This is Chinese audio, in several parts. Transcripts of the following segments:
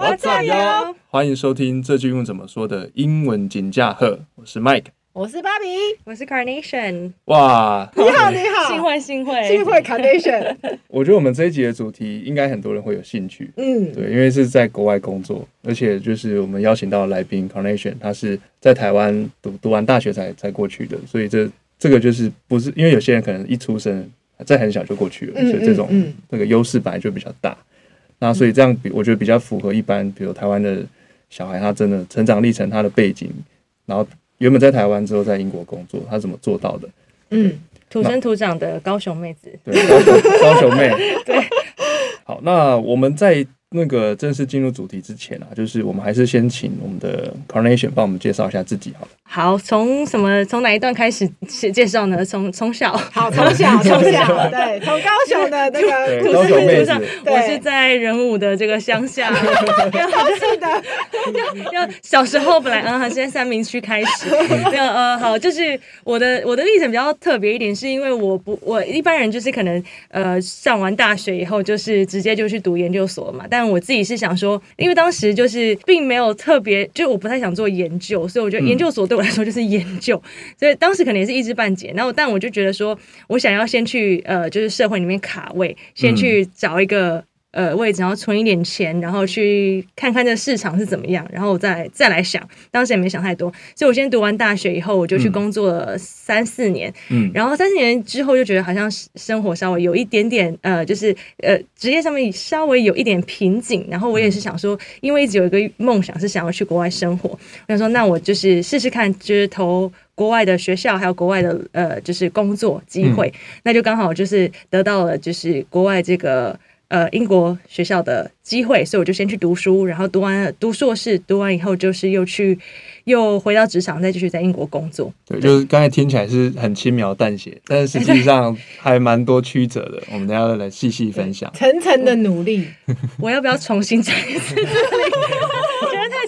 我加油！欢迎收听这句英文怎么说的英文锦驾鹤，我是 Mike，我是芭比，我是 Carnation。哇，你好，你好，幸会幸会幸会 Carnation。我觉得我们这一集的主题应该很多人会有兴趣，嗯，对，因为是在国外工作，而且就是我们邀请到的来宾 Carnation，他是在台湾读读完大学才才过去的，所以这这个就是不是因为有些人可能一出生在很小就过去了，嗯、所以这种、嗯、这个优势本来就比较大。那所以这样比我觉得比较符合一般，比如台湾的小孩，他真的成长历程，他的背景，然后原本在台湾之后在英国工作，他怎么做到的？嗯，土生土长的高雄妹子，对，高雄高雄妹，对。好，那我们在。那个正式进入主题之前啊，就是我们还是先请我们的 Carnation 帮我们介绍一下自己好了。好，从什么从哪一段开始介绍呢？从从小，好，从小 从小，对，从高雄的那个土生土长，我是在仁武的这个乡下，高兴的，要 要小时候本来嗯，现在三明区开始，要呃好，就是我的我的历程比较特别一点，是因为我不我一般人就是可能呃上完大学以后就是直接就去读研究所嘛，但但我自己是想说，因为当时就是并没有特别，就我不太想做研究，所以我觉得研究所对我来说就是研究，嗯、所以当时可能也是一知半解。然后，但我就觉得说，我想要先去呃，就是社会里面卡位，先去找一个。嗯呃，位置，然后存一点钱，然后去看看这个市场是怎么样，然后我再再来想。当时也没想太多，所以我先读完大学以后，我就去工作了三四年。嗯，然后三四年之后，就觉得好像生活稍微有一点点呃，就是呃，职业上面稍微有一点瓶颈。然后我也是想说，因为一直有一个梦想是想要去国外生活，我想说，那我就是试试看，就是投国外的学校，还有国外的呃，就是工作机会。嗯，那就刚好就是得到了，就是国外这个。呃，英国学校的机会，所以我就先去读书，然后读完读硕士，读完以后就是又去又回到职场，再继续在英国工作。对，对就是刚才听起来是很轻描淡写，但是实际上还蛮多曲折的。我们等下来细细分享，层层的努力。我要不要重新再一次？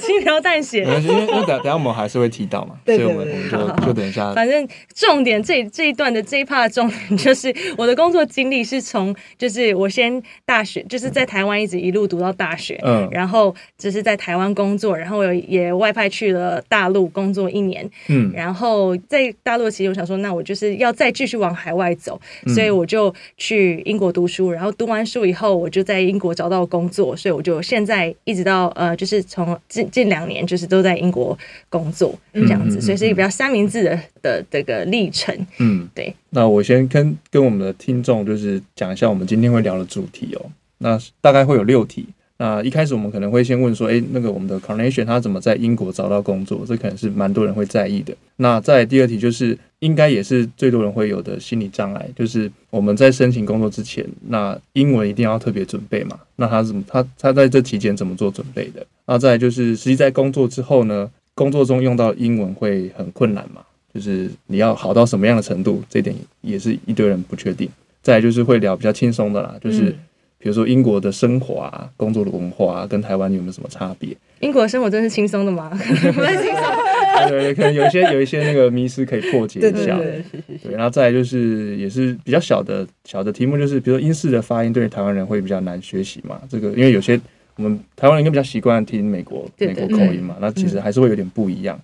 轻描淡写，因为因为等等下我们还是会提到嘛，所以我们我们就就等一下。反正重点这这一段的这一 part 的重点就是 我的工作经历是从就是我先大学就是在台湾一直一路读到大学，嗯，然后就是在台湾工作，然后我也外派去了大陆工作一年，嗯，然后在大陆其实我想说，那我就是要再继续往海外走，嗯，所以我就去英国读书，然后读完书以后，我就在英国找到工作，所以我就现在一直到呃，就是从近两年就是都在英国工作这样子，嗯嗯嗯嗯，所以是一个比较三明治的的这个历程。嗯，对。那我先跟跟我们的听众就是讲一下我们今天会聊的主题哦。那大概会有六题。那一开始我们可能会先问说，诶，那个我们的 Carnation 他怎么在英国找到工作？这可能是蛮多人会在意的。那在第二题就是，应该也是最多人会有的心理障碍，就是我们在申请工作之前，那英文一定要特别准备嘛？那他怎么他他在这期间怎么做准备的？那再就是，实际在工作之后呢，工作中用到英文会很困难嘛？就是你要好到什么样的程度？这点也是一堆人不确定。再就是会聊比较轻松的啦，就是。比如说英国的生活啊，工作的文化啊，跟台湾有没有什么差别？英国的生活真是轻松的吗？不太轻松。对，可能有一些有一些那个迷思可以破解一下。对，然后再来就是也是比较小的小的题目，就是比如说英式的发音对台湾人会比较难学习嘛？这个因为有些我们台湾人应该比较习惯听美国美国口音嘛，那其实还是会有点不一样。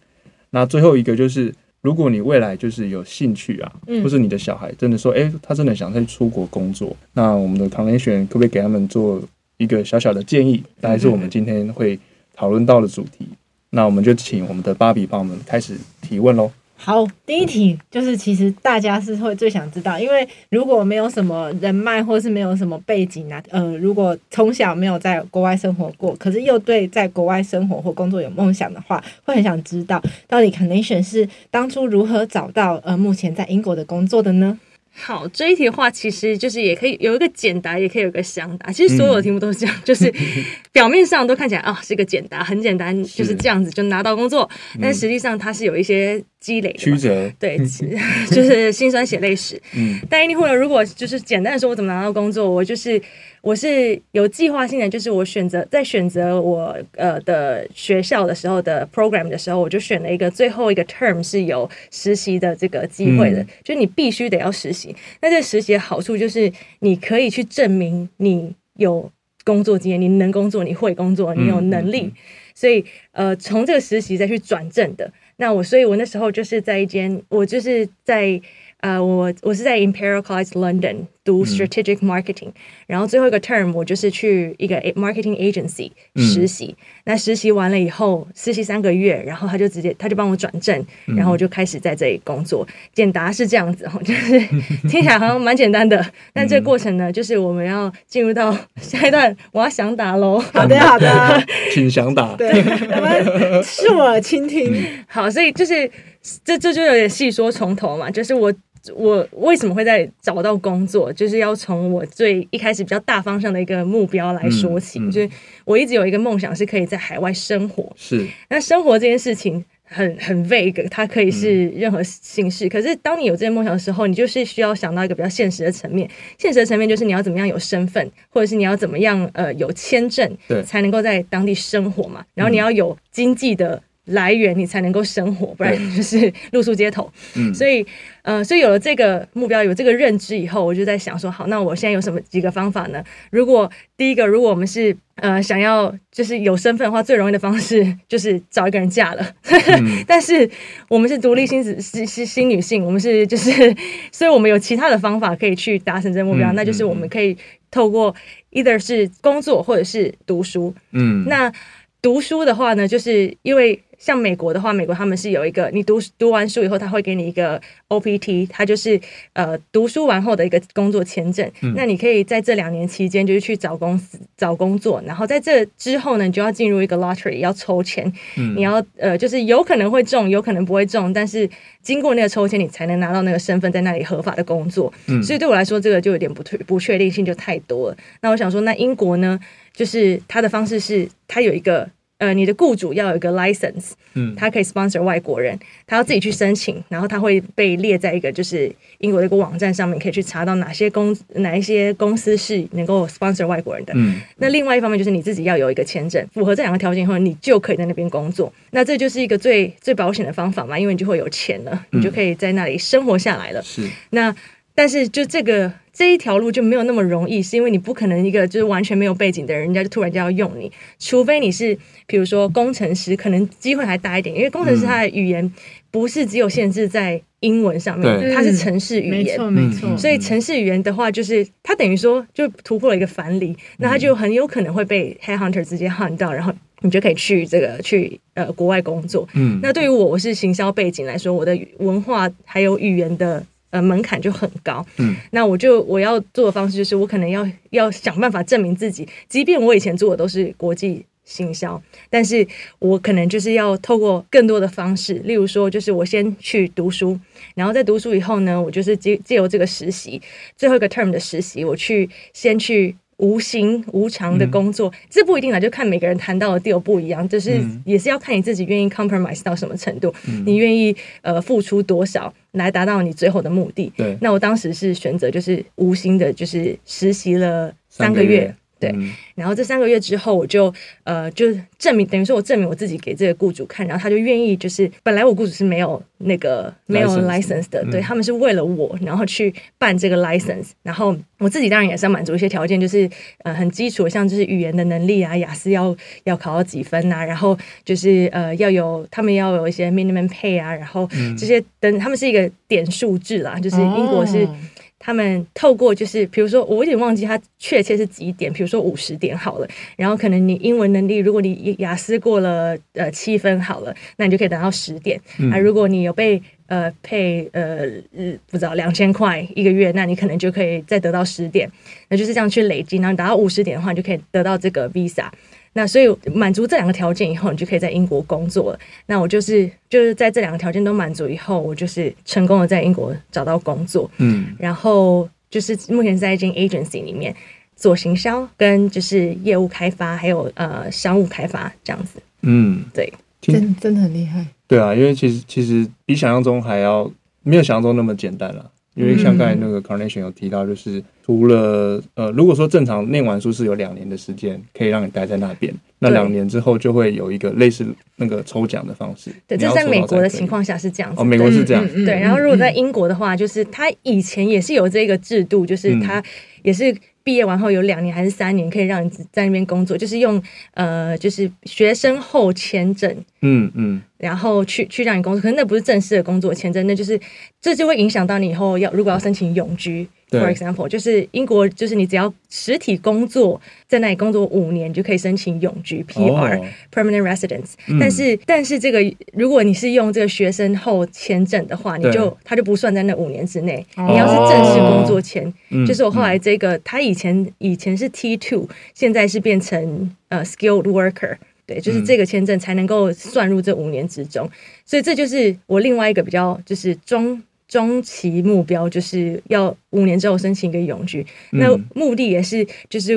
那最后一个就是。如果你未来就是有兴趣啊，嗯、或是你的小孩真的说，哎、欸，他真的想再出国工作，那我们的 Carnation 可不可以给他们做一个小小的建议？大概是我们今天会讨论到的主题。嗯、那我们就请我们的芭比帮我们开始提问喽。好，第一题就是，其实大家是会最想知道，因为如果没有什么人脉，或是没有什么背景啊，呃，如果从小没有在国外生活过，可是又对在国外生活或工作有梦想的话，会很想知道，到底 Carnation 是当初如何找到呃目前在英国的工作的呢？好，这一题的话，其实就是也可以有一个简答，也可以有一个详答。其实所有的题目都是这样，嗯、就是 表面上都看起来啊、哦、是一个简答，很简单，就是这样子就拿到工作。嗯、但实际上它是有一些积累，曲折，对，就是辛酸血泪史。嗯，但一定会，如果就是简单的说，我怎么拿到工作，我就是。我是有计划性的，就是我选择在选择我呃的学校的时候的 program 的时候，我就选了一个最后一个 term 是有实习的这个机会的，嗯、就是你必须得要实习。那这实习的好处就是你可以去证明你有工作经验，你能工作，你会工作，你有能力。嗯嗯嗯、所以呃，从这个实习再去转正的。那我，所以我那时候就是在一间，我就是在。呃，我我是在 Imperial College London 读 Strategic Marketing，、嗯、然后最后一个 term 我就是去一个 marketing agency 实习。嗯、那实习完了以后，实习三个月，然后他就直接他就帮我转正，嗯、然后我就开始在这里工作。简答是这样子，就是 听起来好像蛮简单的，但这个过程呢，就是我们要进入到下一段，我要详答喽。好的，好的，请详答。对，我们恕我倾听。好，所以就是这这就有点细说从头嘛，就是我。我为什么会在找到工作？就是要从我最一开始比较大方向的一个目标来说起。嗯嗯、就是我一直有一个梦想，是可以在海外生活。是，那生活这件事情很很 vague，它可以是任何形式。嗯、可是当你有这些梦想的时候，你就是需要想到一个比较现实的层面。现实的层面就是你要怎么样有身份，或者是你要怎么样呃有签证，对，才能够在当地生活嘛。然后你要有经济的。来源你才能够生活，不然就是露宿街头。嗯，所以呃，所以有了这个目标，有这个认知以后，我就在想说，好，那我现在有什么几个方法呢？如果第一个，如果我们是呃想要就是有身份的话，最容易的方式就是找一个人嫁了。嗯、但是我们是独立新子，是是新女性，我们是就是，所以我们有其他的方法可以去达成这个目标，嗯、那就是我们可以透过 either 是工作或者是读书。嗯，那读书的话呢，就是因为。像美国的话，美国他们是有一个，你读读完书以后，他会给你一个 OPT，它就是呃读书完后的一个工作签证。嗯、那你可以在这两年期间，就是去找公司找工作，然后在这之后呢，你就要进入一个 lottery，要抽签，嗯、你要呃就是有可能会中，有可能不会中，但是经过那个抽签，你才能拿到那个身份，在那里合法的工作。嗯、所以对我来说，这个就有点不确不确定性就太多了。那我想说，那英国呢，就是它的方式是，它有一个。呃，你的雇主要有一个 license，嗯，他可以 sponsor 外国人，他要自己去申请，然后他会被列在一个就是英国的一个网站上面，可以去查到哪些公哪一些公司是能够 sponsor 外国人的。嗯，那另外一方面就是你自己要有一个签证，符合这两个条件以后，你就可以在那边工作。那这就是一个最最保险的方法嘛，因为你就会有钱了，你就可以在那里生活下来了。是，那但是就这个。这一条路就没有那么容易，是因为你不可能一个就是完全没有背景的人，人家就突然就要用你，除非你是比如说工程师，可能机会还大一点，因为工程师他的语言不是只有限制在英文上面，对它是城市语言，没错没错。所以城市语言的话，就是它等于说就突破了一个藩篱，那他就很有可能会被 headhunter 直接 hunt 到，然后你就可以去这个去呃国外工作。嗯，那对于我我是行销背景来说，我的文化还有语言的。呃，门槛就很高。嗯，那我就我要做的方式就是，我可能要要想办法证明自己，即便我以前做的都是国际行销，但是我可能就是要透过更多的方式，例如说，就是我先去读书，然后在读书以后呢，我就是借借由这个实习，最后一个 term 的实习，我去先去。无形无常的工作，嗯、这不一定啦，就看每个人谈到的 deal 不一样，就是也是要看你自己愿意 compromise 到什么程度，嗯、你愿意呃付出多少来达到你最后的目的。对，那我当时是选择就是无心的，就是实习了三个月。对，然后这三个月之后，我就呃，就证明，等于说我证明我自己给这个雇主看，然后他就愿意，就是本来我雇主是没有那个没有 license 的，对，他们是为了我，然后去办这个 license，然后我自己当然也是要满足一些条件，就是呃很基础，像就是语言的能力啊，雅思要要考到几分啊，然后就是呃要有他们要有一些 minimum pay 啊，然后这些等他们是一个点数制啦，就是英国是。他们透过就是，比如说，我有点忘记他确切是几点，比如说五十点好了，然后可能你英文能力，如果你雅思过了呃七分好了，那你就可以拿到十点。嗯、啊，如果你有被呃配呃不知道两千块一个月，那你可能就可以再得到十点，那就是这样去累积，然后你达到五十点的话，你就可以得到这个 visa。那所以满足这两个条件以后，你就可以在英国工作了。那我就是就是在这两个条件都满足以后，我就是成功的在英国找到工作。嗯，然后就是目前在一间 agency 里面做行销跟就是业务开发，还有呃商务开发这样子。嗯，对，真真的很厉害。对啊，因为其实其实比想象中还要没有想象中那么简单了。因为像刚才那个 Carnation 有提到，就是除了呃，如果说正常念完书是有两年的时间可以让你待在那边，那两年之后就会有一个类似那个抽奖的方式。对，这在美国的情况下是这样子。哦，美国是这样。嗯嗯、对，然后如果在英国的话，就是他以前也是有这个制度，就是他也是。毕业完后有两年还是三年可以让你在那边工作，就是用呃，就是学生后签证，嗯嗯，然后去去让你工作，可是那不是正式的工作签证，那就是这就会影响到你以后要如果要申请永居。For example，就是英国，就是你只要实体工作，在那里工作五年，就可以申请永居 PR（Permanent Residence）。但是，但是这个如果你是用这个学生后签证的话，你就它就不算在那五年之内。你要是正式工作签，就是我后来这个，他以前以前是 T two，现在是变成呃 Skilled Worker，对，就是这个签证才能够算入这五年之中。所以这就是我另外一个比较就是中。中期目标就是要五年之后申请一个永居，嗯、那目的也是就是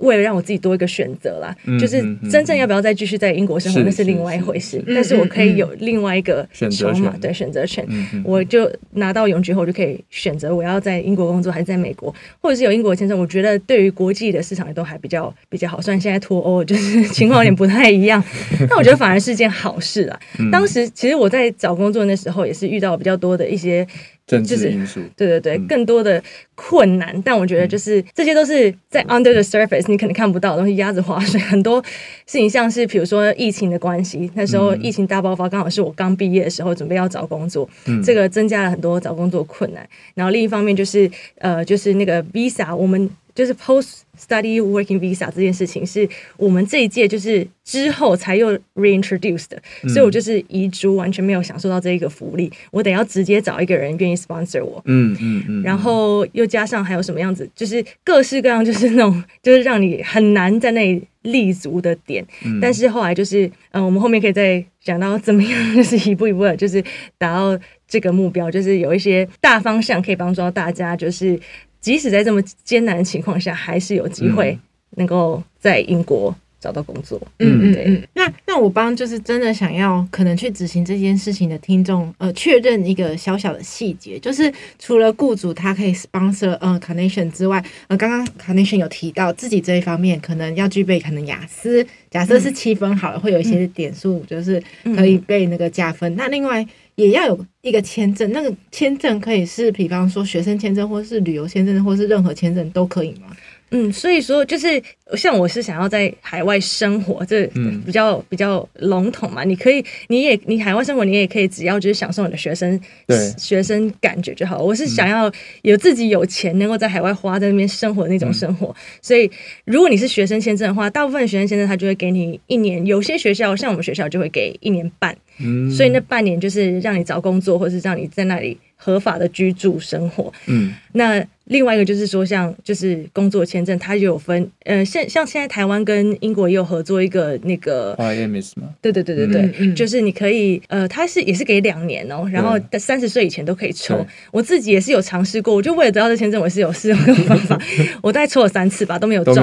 为了让我自己多一个选择啦。嗯、就是真正要不要再继续在英国生活，那是另外一回事。但是我可以有另外一个选择权，对选择权，我就拿到永居后就可以选择我要在英国工作还是在美国，或者是有英国签证。我觉得对于国际的市场也都还比较比较好。虽然现在脱欧就是 情况有点不太一样，但我觉得反而是件好事啦。嗯、当时其实我在找工作那时候也是遇到比较多的一些。政治因素，对对对，嗯、更多的困难。但我觉得，就是这些都是在 under the surface，你可能看不到的东西，鸭子划水。很多事情，像是比如说疫情的关系，那时候疫情大爆发，刚好是我刚毕业的时候，准备要找工作，嗯、这个增加了很多找工作困难。然后另一方面就是，呃，就是那个 visa，我们就是 post。Study Working Visa 这件事情是我们这一届就是之后才又 reintroduced 的，嗯、所以我就是遗珠，完全没有享受到这一个福利。我得要直接找一个人愿意 sponsor 我，嗯嗯嗯，然后又加上还有什么样子，就是各式各样，就是那种 就是让你很难在那里立足的点。嗯、但是后来就是，嗯、呃，我们后面可以再讲到怎么样，就是一步一步的，就是达到这个目标，就是有一些大方向可以帮助到大家，就是。即使在这么艰难的情况下，还是有机会能够在英国找到工作。嗯，嗯。嗯、那那我帮就是真的想要可能去执行这件事情的听众，呃，确认一个小小的细节，就是除了雇主他可以 sponsor 呃 Carnation 之外，呃，刚刚 connation 有提到自己这一方面可能要具备可能雅思，假设是七分好了，嗯、会有一些点数就是可以被那个加分。嗯、那另外。也要有一个签证，那个签证可以是，比方说学生签证，或是旅游签证，或是任何签证都可以吗？嗯，所以说就是像我是想要在海外生活，这比较、嗯、比较笼统嘛。你可以，你也你海外生活，你也可以只要就是享受你的学生对学生感觉就好。我是想要有自己有钱，能够在海外花在那边生活的那种生活。嗯、所以如果你是学生签证的话，大部分的学生签证他就会给你一年，有些学校像我们学校就会给一年半。嗯，所以那半年就是让你找工作，或者是让你在那里合法的居住生活。嗯，那。另外一个就是说，像就是工作签证，它就有分，呃，现像现在台湾跟英国也有合作一个那个，IMS 吗？对对对对对，嗯、就是你可以，呃，它是也是给两年哦，然后三十岁以前都可以抽。我自己也是有尝试过，我就为了得到这签证，我是有试用这种方法，我大概抽了三次吧，都没有中，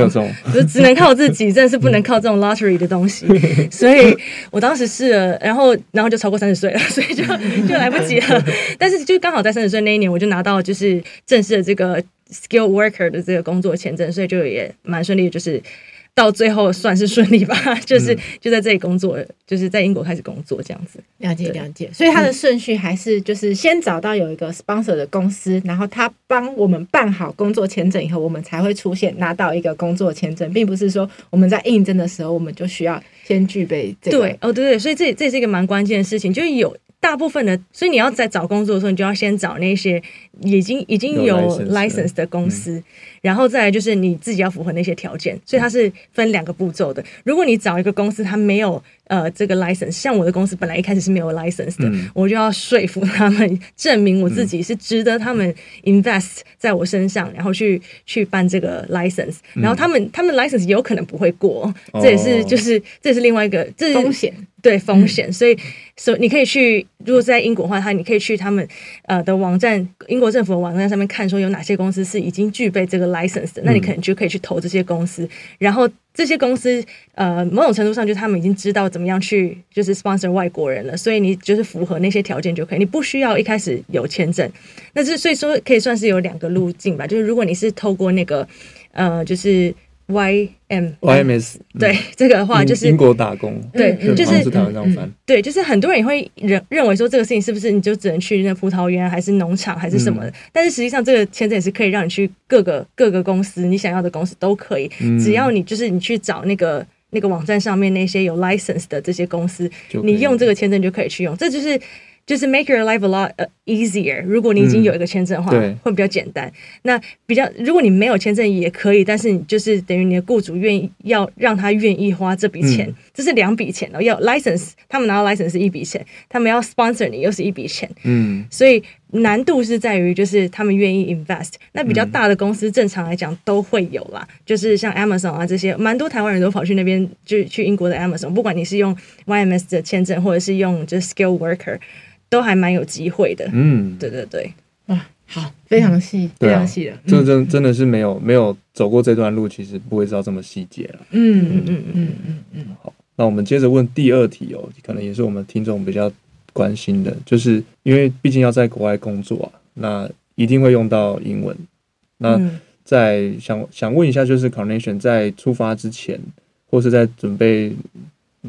就只能靠自己，真的是不能靠这种 lottery 的东西。所以我当时试了，然后然后就超过三十岁了，所以就就来不及了。但是就刚好在三十岁那一年，我就拿到就是正式的这个。Skill worker 的这个工作签证，所以就也蛮顺利，就是到最后算是顺利吧，就是就在这里工作，就是在英国开始工作这样子。了解了解，所以他的顺序还是就是先找到有一个 sponsor 的公司，然后他帮我们办好工作签证以后，我们才会出现拿到一个工作签证，并不是说我们在应征的时候我们就需要先具备这个。对，哦，对对，所以这这是一个蛮关键的事情，就是有。大部分的，所以你要在找工作的时候，你就要先找那些已经已经有 license 的公司，然后再来就是你自己要符合那些条件，所以它是分两个步骤的。如果你找一个公司，它没有呃这个 license。像我的公司本来一开始是没有 license 的，嗯、我就要说服他们，证明我自己是值得他们 invest 在我身上，然后去去办这个 license。然后他们他们 license 有可能不会过，这也是就是这是另外一个这是风险。对风险，所以所以你可以去，如果在英国的话，他你可以去他们呃的网站，英国政府的网站上面看，说有哪些公司是已经具备这个 license 的，那你可能就可以去投这些公司。然后这些公司呃某种程度上，就是他们已经知道怎么样去就是 sponsor 外国人了，所以你就是符合那些条件就可以，你不需要一开始有签证。那这所以说可以算是有两个路径吧，就是如果你是透过那个呃就是。Y M Y M S 对、嗯、这个的话就是英国打工，对，就是是台湾这样翻，对，就是很多人也会认认为说这个事情是不是你就只能去那葡萄园还是农场还是什么的？嗯、但是实际上这个签证也是可以让你去各个各个公司，你想要的公司都可以，嗯、只要你就是你去找那个那个网站上面那些有 license 的这些公司，你用这个签证就可以去用，这就是。就是 make your life a lot easier。如果你已经有一个签证的话，嗯、会比较简单。那比较，如果你没有签证也可以，但是你就是等于你的雇主愿意要让他愿意花这笔钱，嗯、这是两笔钱哦。要 license，他们拿到 license 是一笔钱，他们要 sponsor 你又是一笔钱。嗯，所以难度是在于就是他们愿意 invest。那比较大的公司正常来讲都会有啦，就是像 Amazon 啊这些，蛮多台湾人都跑去那边，就去英国的 Amazon。不管你是用 YMS 的签证，或者是用就是 skill worker。都还蛮有机会的，嗯，对对对，哇，好，非常细，非常细的，这真真的是没有没有走过这段路，其实不会知道这么细节了，嗯嗯嗯嗯嗯嗯，好，那我们接着问第二题哦，可能也是我们听众比较关心的，就是因为毕竟要在国外工作啊，那一定会用到英文，那在想想问一下，就是 Carnation 在出发之前，或是在准备。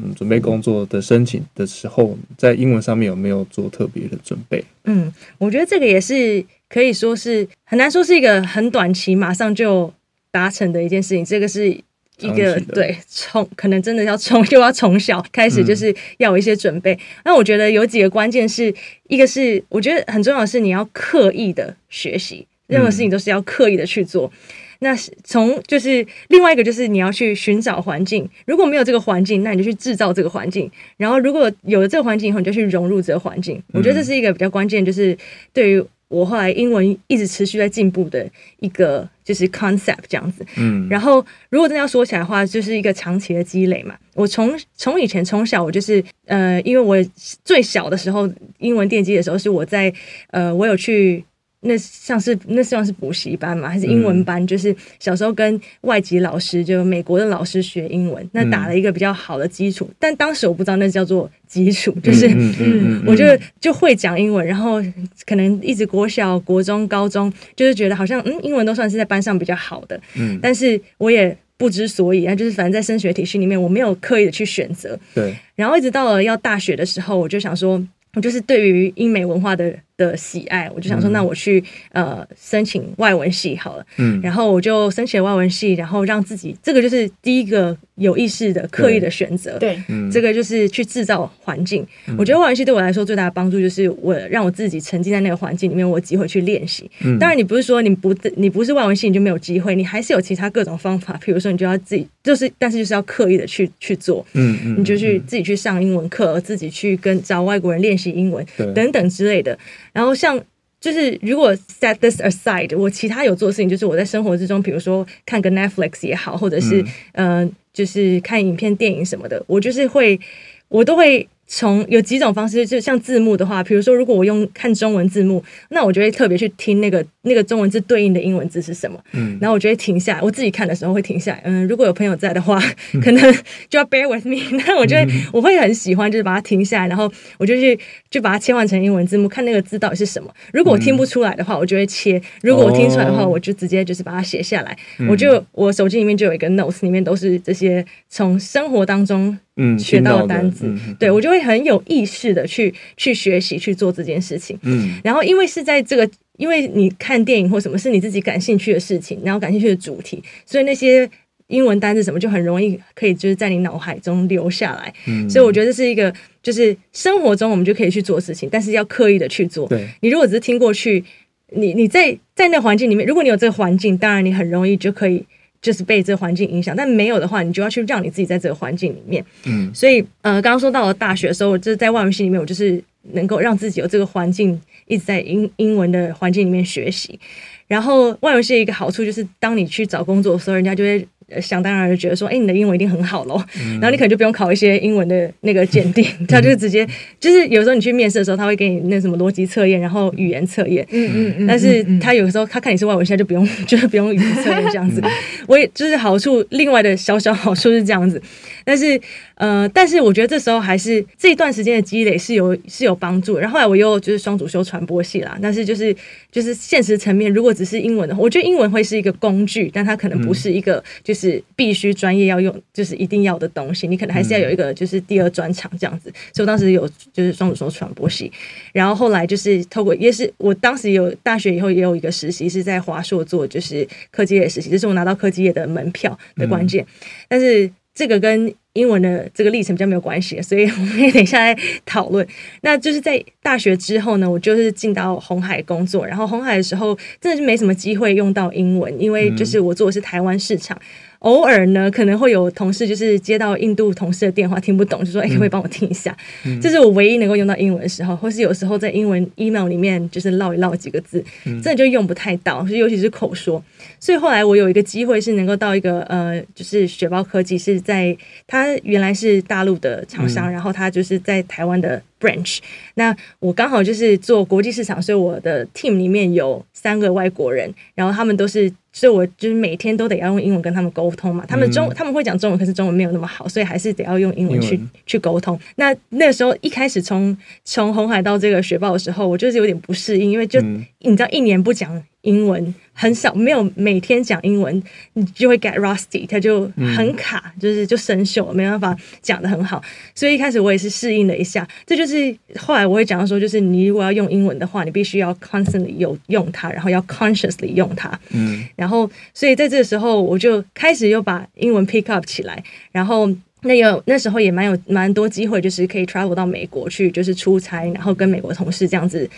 嗯，准备工作的申请的时候，在英文上面有没有做特别的准备？嗯，我觉得这个也是可以说是很难说是一个很短期马上就达成的一件事情。这个是一个对从可能真的要从又要从小开始就是要有一些准备。那、嗯、我觉得有几个关键是，一个是我觉得很重要的是你要刻意的学习，任何事情都是要刻意的去做。嗯那从就是另外一个就是你要去寻找环境，如果没有这个环境，那你就去制造这个环境。然后如果有了这个环境以后，你就去融入这个环境。我觉得这是一个比较关键，就是对于我后来英文一直持续在进步的一个就是 concept 这样子。嗯。然后如果真的要说起来的话，就是一个长期的积累嘛。我从从以前从小我就是呃，因为我最小的时候英文奠基的时候是我在呃，我有去。那像是那像是补习班嘛，还是英文班？嗯、就是小时候跟外籍老师，就美国的老师学英文，那打了一个比较好的基础。嗯、但当时我不知道那叫做基础，就是嗯，我就就会讲英文，然后可能一直国小、国中、高中，就是觉得好像嗯，英文都算是在班上比较好的。嗯，但是我也不知所以啊，就是反正在升学体系里面，我没有刻意的去选择。对，然后一直到了要大学的时候，我就想说，我就是对于英美文化的。的喜爱，我就想说，那我去呃申请外文系好了。嗯，然后我就申请了外文系，然后让自己这个就是第一个有意识的、刻意的选择。对，这个就是去制造环境。嗯、我觉得外文系对我来说最大的帮助就是我让我自己沉浸在那个环境里面，我有机会去练习。嗯，当然你不是说你不你不是外文系你就没有机会，你还是有其他各种方法。比如说你就要自己就是，但是就是要刻意的去去做。嗯嗯，你就去自己去上英文课，自己去跟找外国人练习英文，等等之类的。然后像就是如果 set this aside，我其他有做的事情，就是我在生活之中，比如说看个 Netflix 也好，或者是嗯、呃，就是看影片、电影什么的，我就是会，我都会。从有几种方式，就像字幕的话，比如说，如果我用看中文字幕，那我就会特别去听那个那个中文字对应的英文字是什么。嗯，然后我就会停下来，我自己看的时候会停下来。嗯，如果有朋友在的话，可能就要 bear with me。那我就会我会很喜欢，就是把它停下来，然后我就去就把它切换成英文字幕，看那个字到底是什么。如果我听不出来的话，我就会切；如果我听出来的话，我就直接就是把它写下来。我就我手机里面就有一个 notes，里面都是这些从生活当中。嗯，学到的单词，嗯、对我就会很有意识的去去学习去做这件事情。嗯，然后因为是在这个，因为你看电影或什么是你自己感兴趣的事情，然后感兴趣的主题，所以那些英文单字什么就很容易可以就是在你脑海中留下来。嗯，所以我觉得这是一个就是生活中我们就可以去做事情，但是要刻意的去做。对，你如果只是听过去，你你在在那环境里面，如果你有这个环境，当然你很容易就可以。就是被这个环境影响，但没有的话，你就要去让你自己在这个环境里面。嗯，所以呃，刚刚说到了大学的时候，就是在外文系里面，我就是能够让自己有这个环境，一直在英英文的环境里面学习。然后外文系的一个好处就是，当你去找工作的时候，人家就会。想当然就觉得说，哎、欸，你的英文一定很好喽，嗯、然后你可能就不用考一些英文的那个鉴定，嗯、他就直接就是有时候你去面试的时候，他会给你那什么逻辑测验，然后语言测验，嗯嗯嗯，但是他有时候他看你是外文，现在就不用，就是不用语言测验这样子。嗯、我也就是好处，另外的小小好处是这样子，但是呃，但是我觉得这时候还是这一段时间的积累是有是有帮助。然后后来我又就是双主修传播系啦，但是就是就是现实层面，如果只是英文的话，我觉得英文会是一个工具，但它可能不是一个就是。必须专业要用，就是一定要的东西。你可能还是要有一个，就是第二专长这样子。嗯、所以我当时有就是双主修传播系，然后后来就是透过，也是我当时有大学以后也有一个实习是在华硕做，就是科技业实习，这是我拿到科技业的门票的关键。嗯、但是这个跟英文的这个历程比较没有关系，所以 我们也等一下来讨论。那就是在大学之后呢，我就是进到红海工作，然后红海的时候真的是没什么机会用到英文，因为就是我做的是台湾市场。偶尔呢，可能会有同事就是接到印度同事的电话听不懂，就说：“哎、欸，可不可以帮我听一下？”嗯、这是我唯一能够用到英文的时候，或是有时候在英文 email 里面就是唠一唠几个字，真的就用不太到，尤其是口说。所以后来我有一个机会是能够到一个呃，就是雪豹科技是在他原来是大陆的厂商，嗯、然后他就是在台湾的 branch。那我刚好就是做国际市场，所以我的 team 里面有三个外国人，然后他们都是。所以，我就是每天都得要用英文跟他们沟通嘛。他们中他们会讲中文，可是中文没有那么好，所以还是得要用英文去文去沟通。那那时候一开始从从红海到这个雪豹的时候，我就是有点不适应，因为就、嗯、你知道，一年不讲英文。很少没有每天讲英文，你就会 get rusty，它就很卡，嗯、就是就生锈，没办法讲的很好。所以一开始我也是适应了一下，这就是后来我会讲到说，就是你如果要用英文的话，你必须要 constantly 有用它，然后要 consciously 用它。嗯，然后所以在这个时候，我就开始又把英文 pick up 起来，然后那有那时候也蛮有蛮多机会，就是可以 travel 到美国去，就是出差，然后跟美国同事这样子。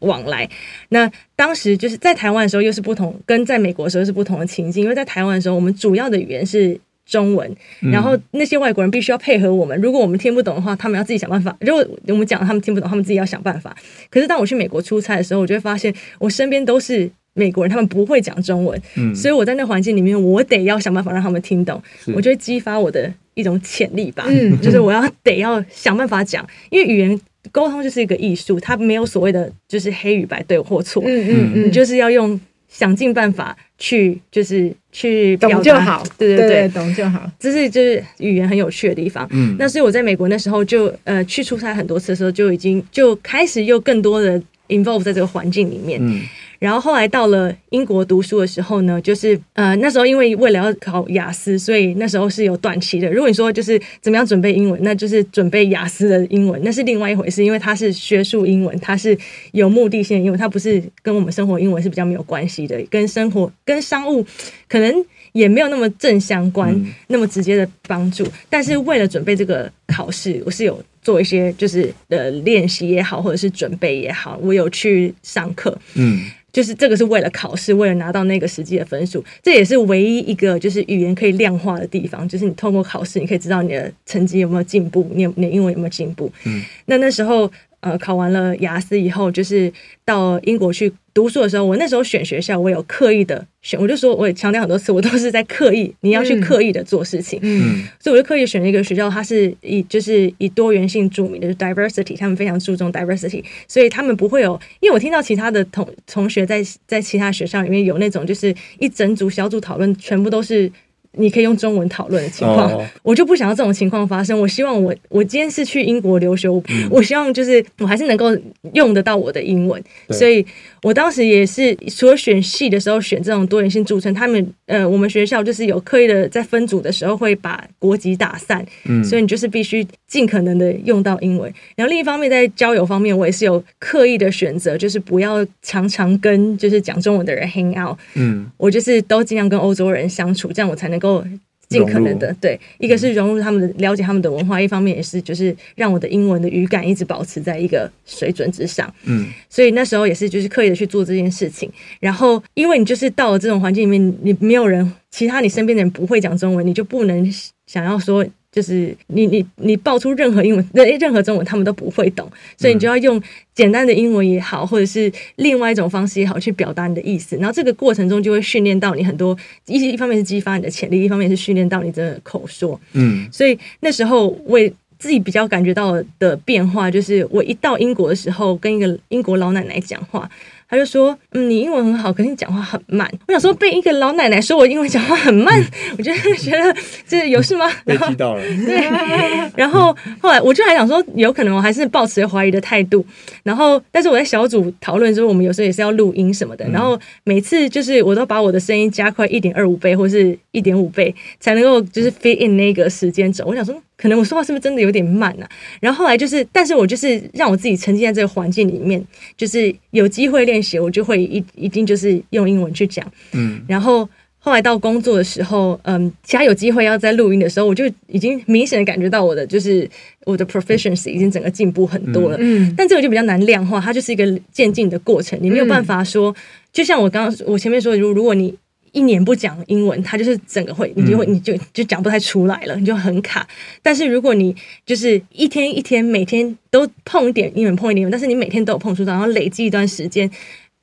往来，那当时就是在台湾的时候，又是不同，跟在美国的时候是不同的情境。因为在台湾的时候，我们主要的语言是中文，嗯、然后那些外国人必须要配合我们。如果我们听不懂的话，他们要自己想办法。如果我们讲他们听不懂，他们自己要想办法。可是当我去美国出差的时候，我就会发现我身边都是美国人，他们不会讲中文，嗯、所以我在那环境里面，我得要想办法让他们听懂。我就会激发我的一种潜力吧，嗯，就是我要得要想办法讲，因为语言。沟通就是一个艺术，它没有所谓的就是黑与白对或错，嗯嗯嗯，你就是要用想尽办法去就是去懂就好，对对。对，对，懂就好，这是就是语言很有趣的地方。嗯，那所以我在美国那时候就呃去出差很多次的时候，就已经就开始又更多的 involve 在这个环境里面。嗯。然后后来到了英国读书的时候呢，就是呃那时候因为为了要考雅思，所以那时候是有短期的。如果你说就是怎么样准备英文，那就是准备雅思的英文，那是另外一回事，因为它是学术英文，它是有目的性的英文，它不是跟我们生活英文是比较没有关系的，跟生活跟商务可能也没有那么正相关，嗯、那么直接的帮助。但是为了准备这个考试，我是有做一些就是呃练习也好，或者是准备也好，我有去上课，嗯。就是这个是为了考试，为了拿到那个实际的分数，这也是唯一一个就是语言可以量化的地方。就是你透过考试，你可以知道你的成绩有没有进步，你你的英文有没有进步。嗯，那那时候。呃，考完了雅思以后，就是到英国去读书的时候，我那时候选学校，我有刻意的选，我就说，我也强调很多次，我都是在刻意，你要去刻意的做事情。嗯，所以我就刻意选了一个学校，它是以就是以多元性著名的，就是 diversity，他们非常注重 diversity，所以他们不会有，因为我听到其他的同同学在在其他学校里面有那种，就是一整组小组讨论，全部都是。你可以用中文讨论的情况，oh. 我就不想要这种情况发生。我希望我我今天是去英国留学，嗯、我希望就是我还是能够用得到我的英文。所以我当时也是除了选系的时候选这种多元性著称，他们呃我们学校就是有刻意的在分组的时候会把国籍打散，嗯、所以你就是必须尽可能的用到英文。然后另一方面在交友方面，我也是有刻意的选择，就是不要常常跟就是讲中文的人 hang out。嗯，我就是都尽量跟欧洲人相处，这样我才能够。尽可能的对，一个是融入他们的，了解他们的文化，一方面也是就是让我的英文的语感一直保持在一个水准之上。嗯，所以那时候也是就是刻意的去做这件事情。然后因为你就是到了这种环境里面，你没有人，其他你身边的人不会讲中文，你就不能想要说。就是你你你爆出任何英文任何中文，他们都不会懂，所以你就要用简单的英文也好，或者是另外一种方式也好，去表达你的意思。然后这个过程中就会训练到你很多一一方面是激发你的潜力，一方面是训练到你的口说。嗯，所以那时候我自己比较感觉到的变化，就是我一到英国的时候，跟一个英国老奶奶讲话。他就说：“嗯，你英文很好，可是你讲话很慢。”我想说，被一个老奶奶说我英文讲话很慢，我觉得觉得这有事吗？被气到了。对。然后后来我就还想说，有可能我还是抱持怀疑的态度。然后，但是我在小组讨论之后，我们有时候也是要录音什么的。然后每次就是我都把我的声音加快一点二五倍或是一点五倍，才能够就是 fit in 那个时间轴。我想说。可能我说话是不是真的有点慢啊？然后后来就是，但是我就是让我自己沉浸在这个环境里面，就是有机会练习，我就会一一定就是用英文去讲。嗯，然后后来到工作的时候，嗯，其他有机会要在录音的时候，我就已经明显的感觉到我的就是我的 proficiency 已经整个进步很多了。嗯，但这个就比较难量化，它就是一个渐进的过程，你没有办法说，就像我刚刚我前面说，如如果你。一年不讲英文，他就是整个会，你就会，你就就讲不太出来了，你就很卡。但是如果你就是一天一天，每天都碰一点英文，碰一点英文，但是你每天都有碰触到，然后累积一段时间，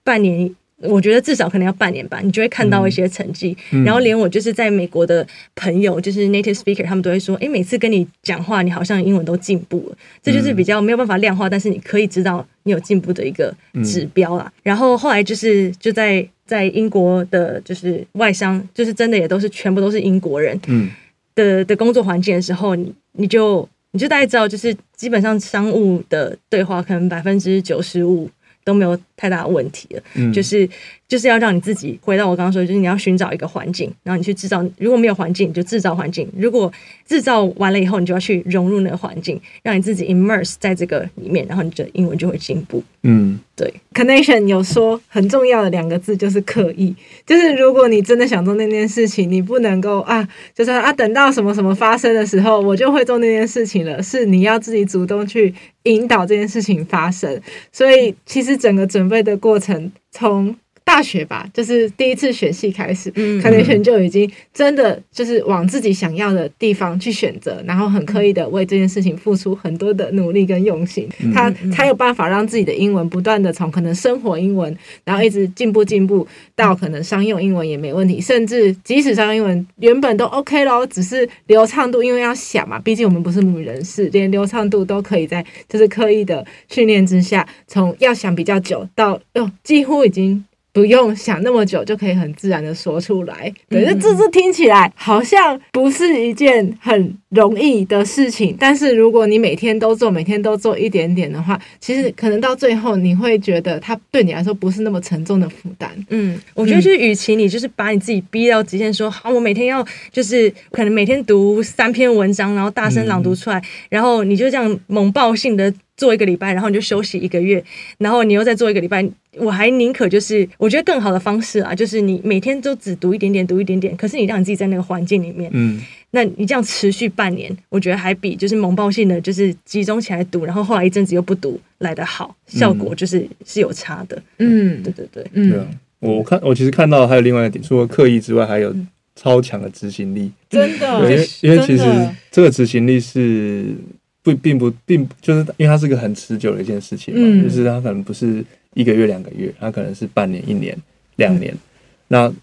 半年，我觉得至少可能要半年吧，你就会看到一些成绩。嗯、然后连我就是在美国的朋友，就是 native speaker，他们都会说，诶，每次跟你讲话，你好像英文都进步了。这就是比较没有办法量化，但是你可以知道你有进步的一个指标啦。嗯、然后后来就是就在。在英国的，就是外商，就是真的也都是全部都是英国人，嗯，的的工作环境的时候，你你就你就大概知道，就是基本上商务的对话，可能百分之九十五都没有太大的问题了，嗯，就是。就是要让你自己回到我刚刚说，就是你要寻找一个环境，然后你去制造。如果没有环境，你就制造环境；如果制造完了以后，你就要去融入那个环境，让你自己 immerse 在这个里面，然后你的英文就会进步。嗯，对。，CONNATION 有说很重要的两个字就是刻意，就是如果你真的想做那件事情，你不能够啊，就是啊，等到什么什么发生的时候，我就会做那件事情了。是你要自己主动去引导这件事情发生。所以其实整个准备的过程从。大学吧，就是第一次选系开始，嗯，Carnation 就已经真的就是往自己想要的地方去选择，然后很刻意的为这件事情付出很多的努力跟用心，嗯、他才有办法让自己的英文不断的从可能生活英文，然后一直进步进步到可能商用英文也没问题，甚至即使商用英文原本都 OK 咯，只是流畅度，因为要想嘛，毕竟我们不是母语人士，连流畅度都可以在就是刻意的训练之下，从要想比较久到哟几乎已经。不用想那么久就可以很自然的说出来，可是这这听起来好像不是一件很容易的事情。但是如果你每天都做，每天都做一点点的话，其实可能到最后你会觉得它对你来说不是那么沉重的负担。嗯，我觉得就是，与其你就是把你自己逼到极限，说好我每天要就是可能每天读三篇文章，然后大声朗读出来，然后你就这样猛爆性的做一个礼拜，然后你就休息一个月，然后你又再做一个礼拜。我还宁可就是，我觉得更好的方式啊，就是你每天都只读一点点，读一点点。可是你让你自己在那个环境里面，嗯，那你这样持续半年，我觉得还比就是猛爆性的，就是集中起来读，然后后来一阵子又不读来的好，效果就是、嗯、是有差的。嗯，对对对，嗯，对啊，我看我其实看到还有另外一点，除了刻意之外，还有超强的执行力。真的，因为因为其实这个执行力是不并不并就是因为它是个很持久的一件事情嘛，嗯、就是它可能不是。一个月、两个月，它可能是半年、一年、两年，嗯、那。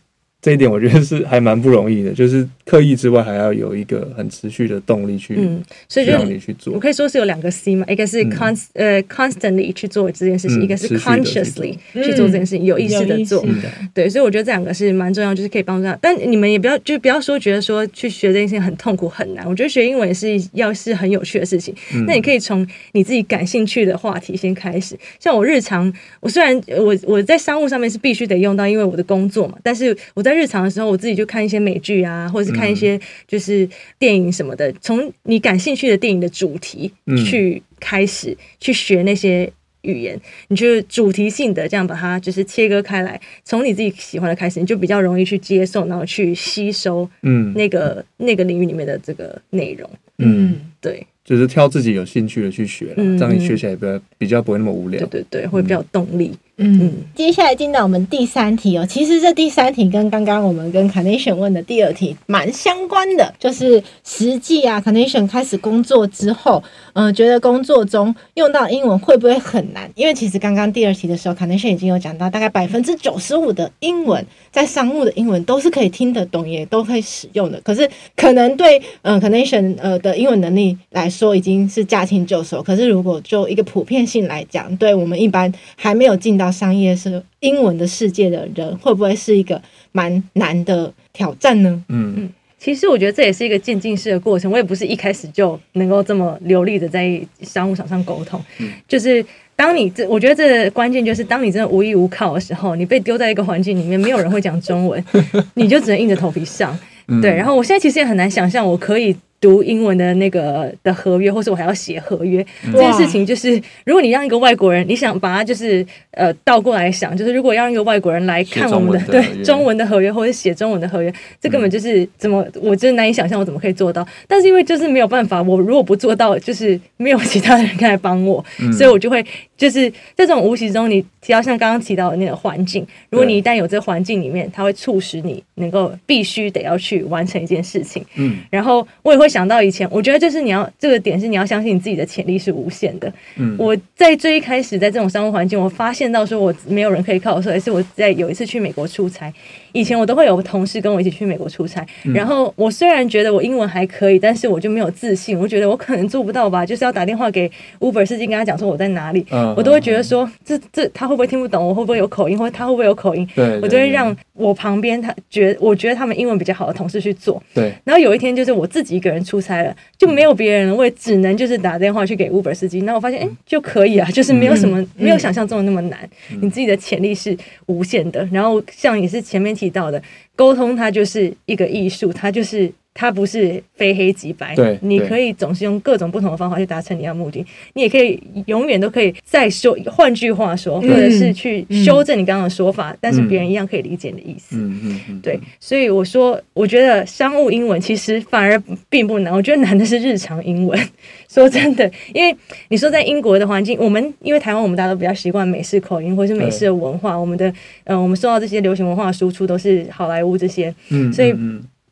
这一点我觉得是还蛮不容易的，就是刻意之外，还要有一个很持续的动力去，嗯，所以就让你去做。我可以说是有两个 C 嘛，一个是 const、嗯、呃 constantly 去做这件事情，嗯、一个是 consciously 去做，去做这件事情，嗯、有意识的做。的对，所以我觉得这两个是蛮重要，就是可以帮助到。但你们也不要，就不要说觉得说去学这件事情很痛苦很难。我觉得学英文也是要是很有趣的事情。嗯、那你可以从你自己感兴趣的话题先开始。像我日常，我虽然我我在商务上面是必须得用到，因为我的工作嘛，但是我在在日常的时候，我自己就看一些美剧啊，或者是看一些就是电影什么的。从你感兴趣的电影的主题去开始去学那些语言，你就主题性的这样把它就是切割开来，从你自己喜欢的开始，你就比较容易去接受，然后去吸收，嗯，那个、嗯、那个领域里面的这个内容，嗯，对。就是挑自己有兴趣的去学，嗯、这样你学起来比较比较不会那么无聊。对对对，会比较有动力。嗯，嗯接下来进到我们第三题哦。其实这第三题跟刚刚我们跟 Carnation 问的第二题蛮相关的，就是实际啊，Carnation 开始工作之后，嗯、呃，觉得工作中用到英文会不会很难？因为其实刚刚第二题的时候，Carnation 已经有讲到，大概百分之九十五的英文在商务的英文都是可以听得懂，也都可以使用的。可是可能对嗯、呃、Carnation 呃的英文能力来说已经是驾轻就熟，可是如果就一个普遍性来讲，对我们一般还没有进到商业是英文的世界的人，会不会是一个蛮难的挑战呢？嗯嗯，其实我觉得这也是一个渐进式的过程。我也不是一开始就能够这么流利的在商务场上沟通。嗯，就是当你这，我觉得这关键就是当你真的无依无靠的时候，你被丢在一个环境里面，没有人会讲中文，你就只能硬着头皮上。对，然后我现在其实也很难想象我可以。读英文的那个的合约，或是我还要写合约，这件事情就是，如果你让一个外国人，你想把它就是呃倒过来想，就是如果让一个外国人来看我们的，的对中文的合约或者写中文的合约，这根本就是怎么，我真的难以想象我怎么可以做到。但是因为就是没有办法，我如果不做到，就是没有其他人可以来帮我，所以我就会就是在这种无形中，你提到像刚刚提到的那个环境，如果你一旦有这个环境里面，它会促使你能够必须得要去完成一件事情。嗯，然后我也会。想到以前，我觉得就是你要这个点是你要相信你自己的潜力是无限的。嗯，我在最一开始在这种商务环境，我发现到说我没有人可以靠的时候，也是我在有一次去美国出差。以前我都会有同事跟我一起去美国出差，然后我虽然觉得我英文还可以，但是我就没有自信，我觉得我可能做不到吧，就是要打电话给 Uber 司机跟他讲说我在哪里，我都会觉得说这这他会不会听不懂，我会不会有口音，或者他会不会有口音，我就会让我旁边他觉我觉得他们英文比较好的同事去做，对，然后有一天就是我自己一个人出差了，就没有别人了，我也只能就是打电话去给 Uber 司机，那我发现哎就可以啊，就是没有什么没有想象中的那么难，你自己的潜力是无限的，然后像也是前面提到的，沟通它就是一个艺术，它就是它不是非黑即白。对，你可以总是用各种不同的方法去达成你要目的，你也可以永远都可以再说，换句话说，或者是去修正你刚刚的说法，嗯、但是别人一样可以理解你的意思。嗯嗯嗯。对，所以我说，我觉得商务英文其实反而并不难，我觉得难的是日常英文。说真的，因为你说在英国的环境，我们因为台湾，我们大家都比较习惯美式口音或是美式的文化，我们的呃，我们受到这些流行文化输出都是好莱坞这些，嗯，所以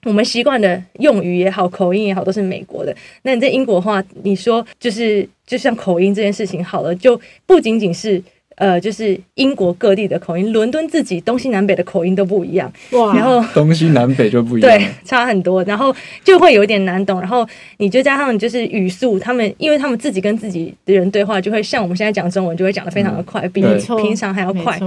我们习惯的用语也好，口音也好，都是美国的。那你在英国的话，你说就是就像口音这件事情好了，就不仅仅是。呃，就是英国各地的口音，伦敦自己东西南北的口音都不一样，哇，然后东西南北就不一样，对，差很多，然后就会有一点难懂，然后你就加上就是语速，他们因为他们自己跟自己的人对话，就会像我们现在讲中文，就会讲的非常的快，嗯、比平常还要快，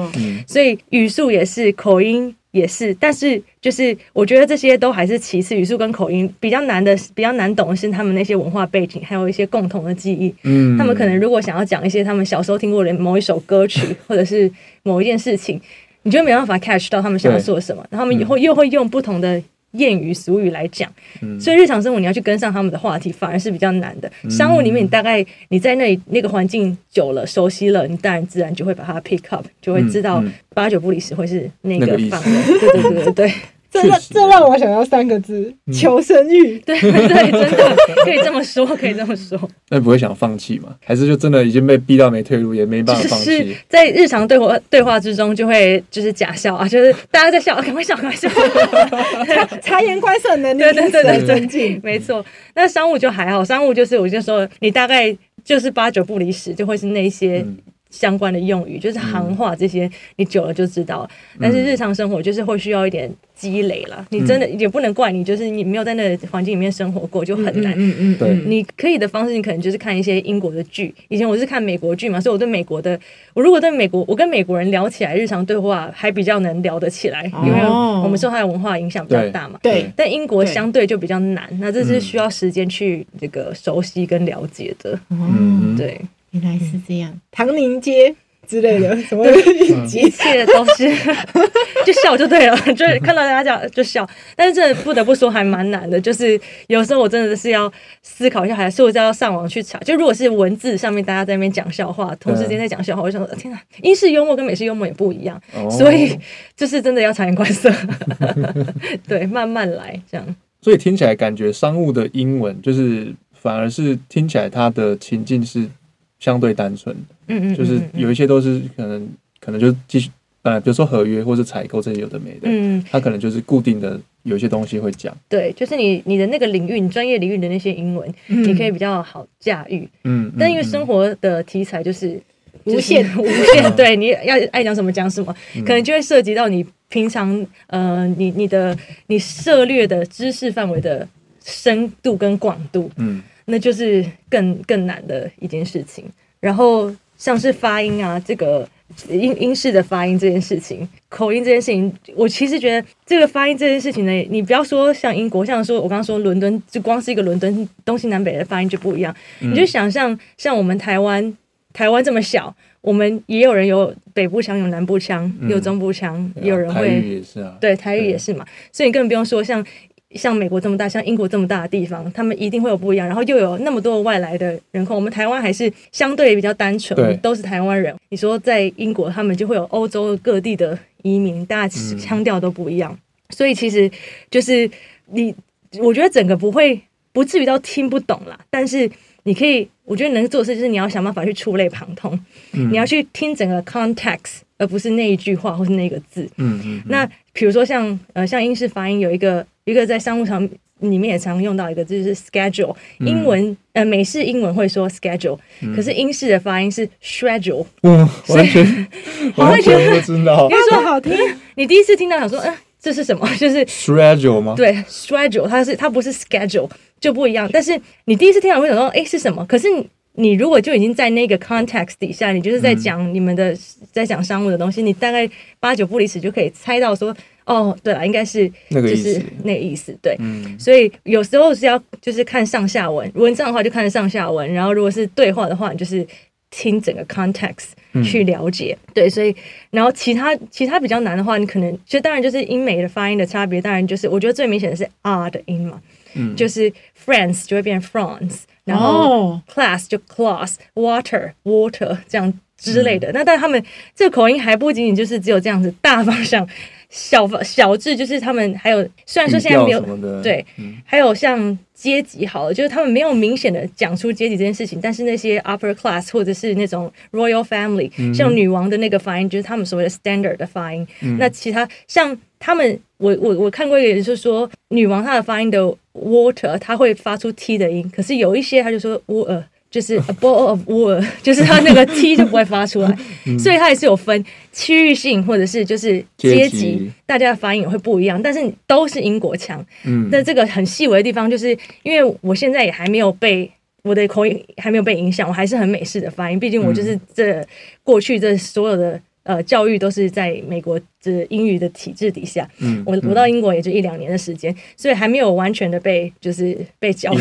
所以语速也是口音。也是，但是就是我觉得这些都还是其次，语速跟口音比较难的，比较难懂的是他们那些文化背景，还有一些共同的记忆。嗯，他们可能如果想要讲一些他们小时候听过的某一首歌曲，或者是某一件事情，你就没办法 catch 到他们想要说什么，然后他们以后又会用不同的。谚语俗语来讲，所以日常生活你要去跟上他们的话题，反而是比较难的。商务里面，你大概你在那里那个环境久了，熟悉了，你当然自然就会把它 pick up，就会知道八九不离十会是那个范围。对对对对对。这让这让我想到三个字：求生欲。对对，真的可以这么说，可以这么说。那不会想放弃吗？还是就真的已经被逼到没退路，也没办法放弃？在日常对话对话之中，就会就是假笑啊，就是大家在笑，赶快笑，赶快笑。察言观色能力，对对对对，增进，没错。那商务就还好，商务就是我就说，你大概就是八九不离十，就会是那些。相关的用语就是行话，这些你久了就知道。但是日常生活就是会需要一点积累了。你真的也不能怪你，就是你没有在那个环境里面生活过，就很难。嗯嗯，对。你可以的方式，你可能就是看一些英国的剧。以前我是看美国剧嘛，所以我对美国的，我如果对美国，我跟美国人聊起来，日常对话还比较能聊得起来，因为我们受他的文化影响比较大嘛。对。但英国相对就比较难，那这是需要时间去这个熟悉跟了解的。嗯，对。原来是这样，唐宁街之类的，什么一切都是 就笑就对了，就是看到大家这样就笑。但是这不得不说还蛮难的，就是有时候我真的是要思考一下，还是我要上网去查。就如果是文字上面大家在那边讲笑话，同时之间在讲笑话，我就想说天哪，英式幽默跟美式幽默也不一样，所以就是真的要察言观色，对，慢慢来这样。所以听起来感觉商务的英文就是反而是听起来它的情境是相对单纯，嗯嗯，就是有一些都是可能可能就继续呃，比如说合约或者采购这些有的没的，嗯，它可能就是固定的有一些东西会讲，对，就是你你的那个领域，你专业领域的那些英文，你可以比较好驾驭，嗯，但因为生活的题材就是无限 无限，对，你要爱讲什么讲什么，可能就会涉及到你。平常呃，你你的你涉猎的知识范围的深度跟广度，嗯，那就是更更难的一件事情。然后像是发音啊，这个英英式的发音这件事情，口音这件事情，我其实觉得这个发音这件事情呢，你不要说像英国，像说我刚刚说伦敦，就光是一个伦敦东西南北的发音就不一样。嗯，你就想象像我们台湾，台湾这么小。我们也有人有北部腔，有南部腔，有中部腔，嗯、有人会台语也是啊，对，台语也是嘛。所以你根本不用说像像美国这么大，像英国这么大的地方，他们一定会有不一样。然后又有那么多外来的人口，我们台湾还是相对比较单纯，都是台湾人。你说在英国，他们就会有欧洲各地的移民，大家腔调都不一样。嗯、所以其实就是你，我觉得整个不会不至于到听不懂啦，但是。你可以，我觉得能做的事就是你要想办法去触类旁通，嗯、你要去听整个 context，而不是那一句话或是那个字。嗯嗯。嗯那比如说像呃像英式发音有一个一个在商务场里面也常用到一个字就是 schedule，英文、嗯、呃美式英文会说 schedule，、嗯、可是英式的发音是 schedule。嗯，完全 完全不知道。因为说好听，你第一次听到想说，嗯、呃，这是什么？就是 schedule 吗？对，schedule，它是它不是 schedule。就不一样，但是你第一次听到会想说，哎，是什么？可是你，你如果就已经在那个 context 底下，你就是在讲你们的，嗯、在讲商务的东西，你大概八九不离十就可以猜到说，哦，对了，应该是就是那个意思，对。嗯、所以有时候是要就是看上下文，文章的话就看上下文，然后如果是对话的话，你就是听整个 context 去了解，嗯、对。所以，然后其他其他比较难的话，你可能就当然就是英美的发音的差别，当然就是我觉得最明显的是 R 的音嘛。嗯，就是 friends 就会变 France，然后 class 就 class，water water 这样之类的。嗯、那但他们这个口音还不仅仅就是只有这样子，大方向小小智就是他们还有，虽然说现在没有对，嗯、还有像阶级好了，就是他们没有明显的讲出阶级这件事情，但是那些 upper class 或者是那种 royal family，、嗯、像女王的那个发音就是他们所谓的 standard 的发音。嗯、那其他像他们，我我我看过一个人就是说女王她的发音的。water，她会发出 t 的音，可是有一些她就说 water，就是 a bowl of water，就是它那个 t 就不会发出来，嗯、所以它也是有分区域性或者是就是阶级，阶级。大家的发音也会不一样，但是都是英国腔。嗯，那这个很细微的地方，就是因为我现在也还没有被我的口音还没有被影响，我还是很美式的发音，毕竟我就是这过去这所有的呃教育都是在美国。这英语的体制底下，嗯，我我到英国也就一两年的时间，所以还没有完全的被就是被教化。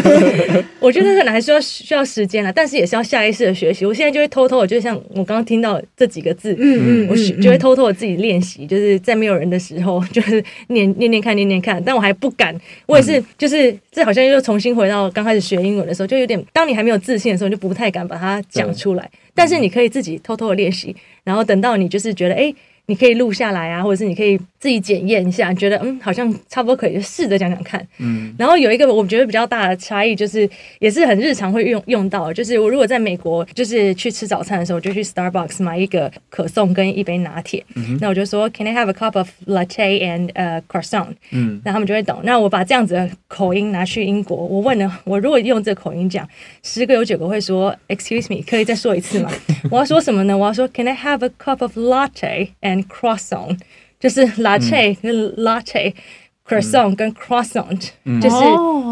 我觉得可能还需要需要时间了，但是也是要下意识的学习。我现在就会偷偷的，就像我刚刚听到这几个字，嗯嗯，我就会偷偷的自己练习，就是在没有人的时候，就是念念念看念念看，但我还不敢。我也是，就是这好像又重新回到刚开始学英文的时候，就有点当你还没有自信的时候，就不太敢把它讲出来。但是你可以自己偷偷的练习，然后等到你就是。觉得哎。诶你可以录下来啊，或者是你可以自己检验一下，觉得嗯好像差不多可以，就试着讲讲看。嗯，然后有一个我觉得比较大的差异，就是也是很日常会用用到，就是我如果在美国就是去吃早餐的时候，我就去 Starbucks 买一个可颂跟一杯拿铁。嗯，那我就说 Can I have a cup of latte and a croissant？嗯，那他们就会懂。那我把这样子的口音拿去英国，我问了，我如果用这个口音讲，十个有九个会说 Excuse me，可以再说一次吗？我要说什么呢？我要说 Can I have a cup of latte and And croissant 就是 latte 跟 latte，croissant 跟 croissant 就是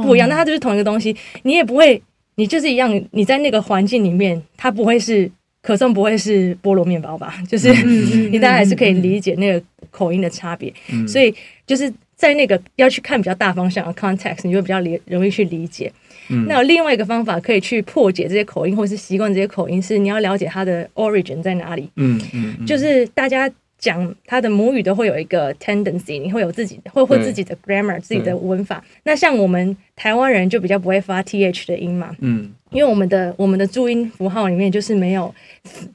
不一样，那它就是同一个东西。你也不会，你就是一样。你在那个环境里面，它不会是可颂，不会是菠萝面包吧？就是你大家还是可以理解那个口音的差别。所以就是在那个要去看比较大方向的 context，你就比较理容易去理解。嗯、那有另外一个方法可以去破解这些口音，或是习惯这些口音，是你要了解它的 origin 在哪里。嗯嗯，嗯就是大家讲他的母语都会有一个 tendency，你会有自己会会自己的 grammar，自己的文法。那像我们台湾人就比较不会发 th 的音嘛。嗯。因为我们的我们的注音符号里面就是没有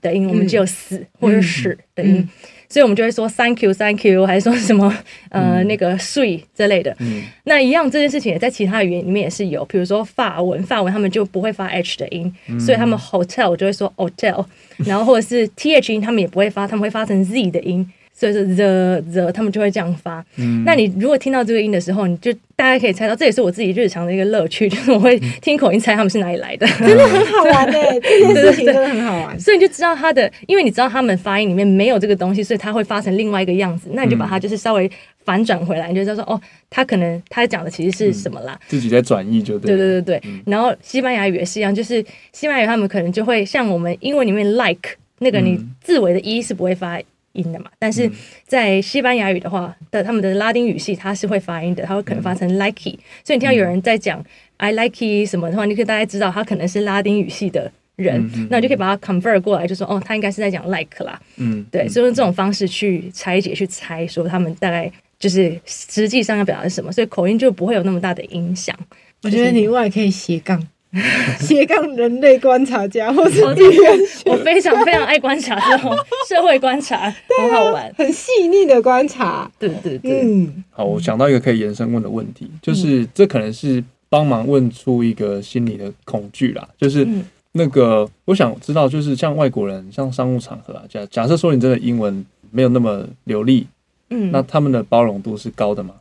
的音，我们只有死或者屎的音。嗯嗯所以我们就会说 thank you thank you，还是说什么呃、嗯、那个 sweet 之类的。嗯、那一样这件事情也在其他语言里面也是有，比如说法文，法文他们就不会发 h 的音，嗯、所以他们 hotel 就会说 hotel，然后或者是 th 音他们也不会发，他们会发成 z 的音。所以说 the the 他们就会这样发。嗯，那你如果听到这个音的时候，你就大家可以猜到，这也是我自己日常的一个乐趣，就是我会听口音猜他们是哪里来的，真的很好玩哎，这件事情真的很好玩。所以你就知道他的，因为你知道他们发音里面没有这个东西，所以他会发成另外一个样子。那你就把它就是稍微反转回来，你就知道说哦，他可能他讲的其实是什么啦。自己在转译就对。对对对对。然后西班牙语也是一样，就是西班牙语他们可能就会像我们英文里面 like 那个你字尾的 e 是不会发。音的嘛，但是在西班牙语的话的他们的拉丁语系，它是会发音的，它会可能发成 likey，、嗯、所以你听到有人在讲 I likey 什么的话，你可以大概知道他可能是拉丁语系的人，那你就可以把它 convert 过来，就说哦，他应该是在讲 like 啦，嗯，对，所以用这种方式去拆解、去猜，说他们大概就是实际上要表达什么，所以口音就不会有那么大的影响。我觉得你外可以斜杠。斜杠人类观察家，或是语言学，我非常非常爱观察这种 社会观察，很好玩，很细腻的观察。对对对，嗯，好，我想到一个可以延伸问的问题，就是这可能是帮忙问出一个心理的恐惧啦，就是那个我想知道，就是像外国人，像商务场合啊，假假设说你真的英文没有那么流利，嗯，那他们的包容度是高的吗？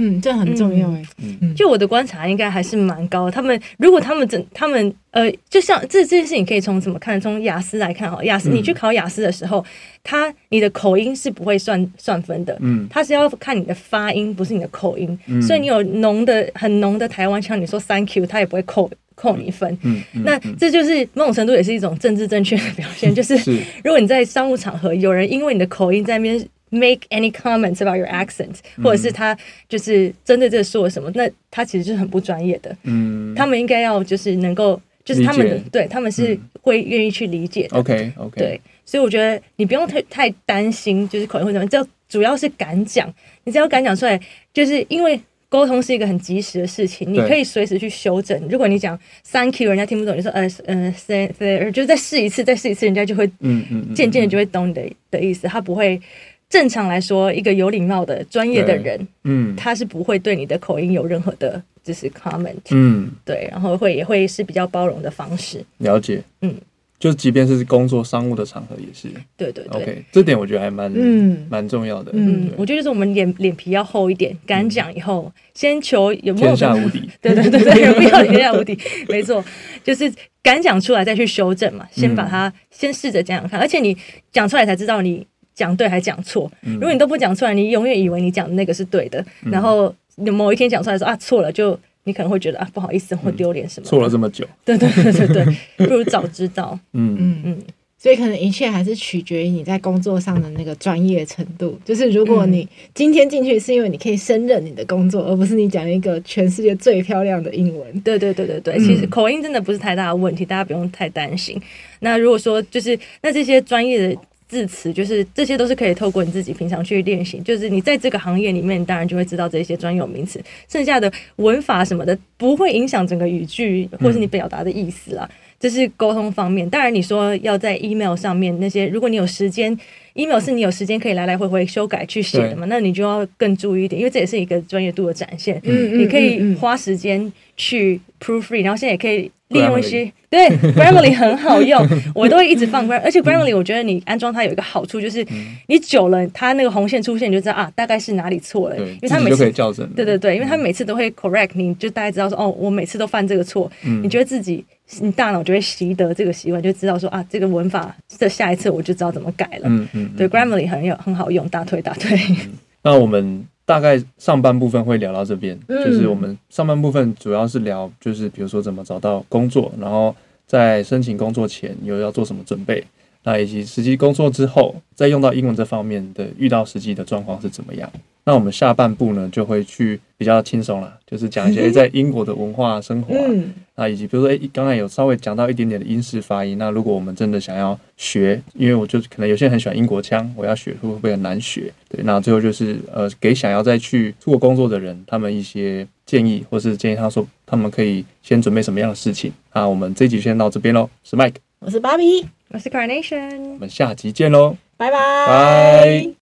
嗯，这很重要哎。嗯，就我的观察，应该还是蛮高的。他们如果他们真，他们呃，就像这这件事情，可以从怎么看？从雅思来看哈，雅思你去考雅思的时候，他你的口音是不会算算分的。嗯，他是要看你的发音，不是你的口音。嗯，所以你有浓的很浓的台湾腔，你说 Thank you，他也不会扣扣你分。嗯，那这就是某种程度也是一种政治正确的表现。就是如果你在商务场合，有人因为你的口音在那边。Make any comments about your accent，或者是他就是针对这个说了什么，那他其实就是很不专业的。嗯，他们应该要就是能够，就是他们的对他们是会愿意去理解的。OK OK，对，所以我觉得你不用太太担心，就是口音会怎么样，就主要是敢讲，你只要敢讲出来，就是因为沟通是一个很及时的事情，你可以随时去修正。如果你讲 Thank you，人家听不懂，你说呃呃 say say，就是再试一次，再试一次，人家就会嗯嗯渐渐的就会懂你的的意思，他不会。正常来说，一个有礼貌的专业的人，嗯，他是不会对你的口音有任何的，就是 comment，嗯，对，然后会也会是比较包容的方式。了解，嗯，就即便是工作商务的场合也是，对对对，OK，这点我觉得还蛮，嗯，蛮重要的，嗯，我觉得就是我们脸脸皮要厚一点，敢讲以后，先求有没有天下无敌，对对对对，有没有天下无敌？没错，就是敢讲出来再去修正嘛，先把它先试着讲讲看，而且你讲出来才知道你。讲对还讲错？如果你都不讲出来，你永远以为你讲的那个是对的，嗯、然后你某一天讲出来说啊错了，就你可能会觉得啊不好意思或丢脸什么。错了这么久，对对对对对，不如早知道。嗯嗯嗯，所以可能一切还是取决于你在工作上的那个专业程度。就是如果你今天进去是因为你可以胜任你的工作，而不是你讲一个全世界最漂亮的英文。对对对对对，其实口音真的不是太大的问题，大家不用太担心。那如果说就是那这些专业的。字词就是这些，都是可以透过你自己平常去练习。就是你在这个行业里面，当然就会知道这些专有名词，剩下的文法什么的不会影响整个语句或是你表达的意思啦。这是沟通方面。当然你说要在 email 上面那些，如果你有时间，email 是你有时间可以来来回回修改去写的嘛，那你就要更注意一点，因为这也是一个专业度的展现。嗯，你可以花时间去 proofread，然后现在也可以。利用一些对 Grammarly 很好用，我都会一直放 Gram，而且 Grammarly 我觉得你安装它有一个好处，就是你久了，它那个红线出现，你就知道啊，大概是哪里错了，因为它每次对对对，因为它每次都会 correct 你，就大概知道说哦，我每次都犯这个错，你觉得自己你大脑就会习得这个习惯，就知道说啊，这个文法的下一次我就知道怎么改了。嗯嗯，对 Grammarly 很有很好用，大推大推。那我们。大概上半部分会聊到这边，嗯、就是我们上半部分主要是聊，就是比如说怎么找到工作，然后在申请工作前又要做什么准备，那以及实际工作之后再用到英文这方面的遇到实际的状况是怎么样。那我们下半部呢，就会去比较轻松了，就是讲一些 在英国的文化生活啊，嗯，那以及比如说，诶，刚才有稍微讲到一点点的英式发音。那如果我们真的想要学，因为我就可能有些人很喜欢英国腔，我要学会不会很难学？对，那最后就是呃，给想要再去出国工作的人，他们一些建议，或是建议他说他们可以先准备什么样的事情。那我们这集先到这边喽，我是 Mike，我是 Bobby，，我是 Carnation，我们下集见喽，拜拜。拜。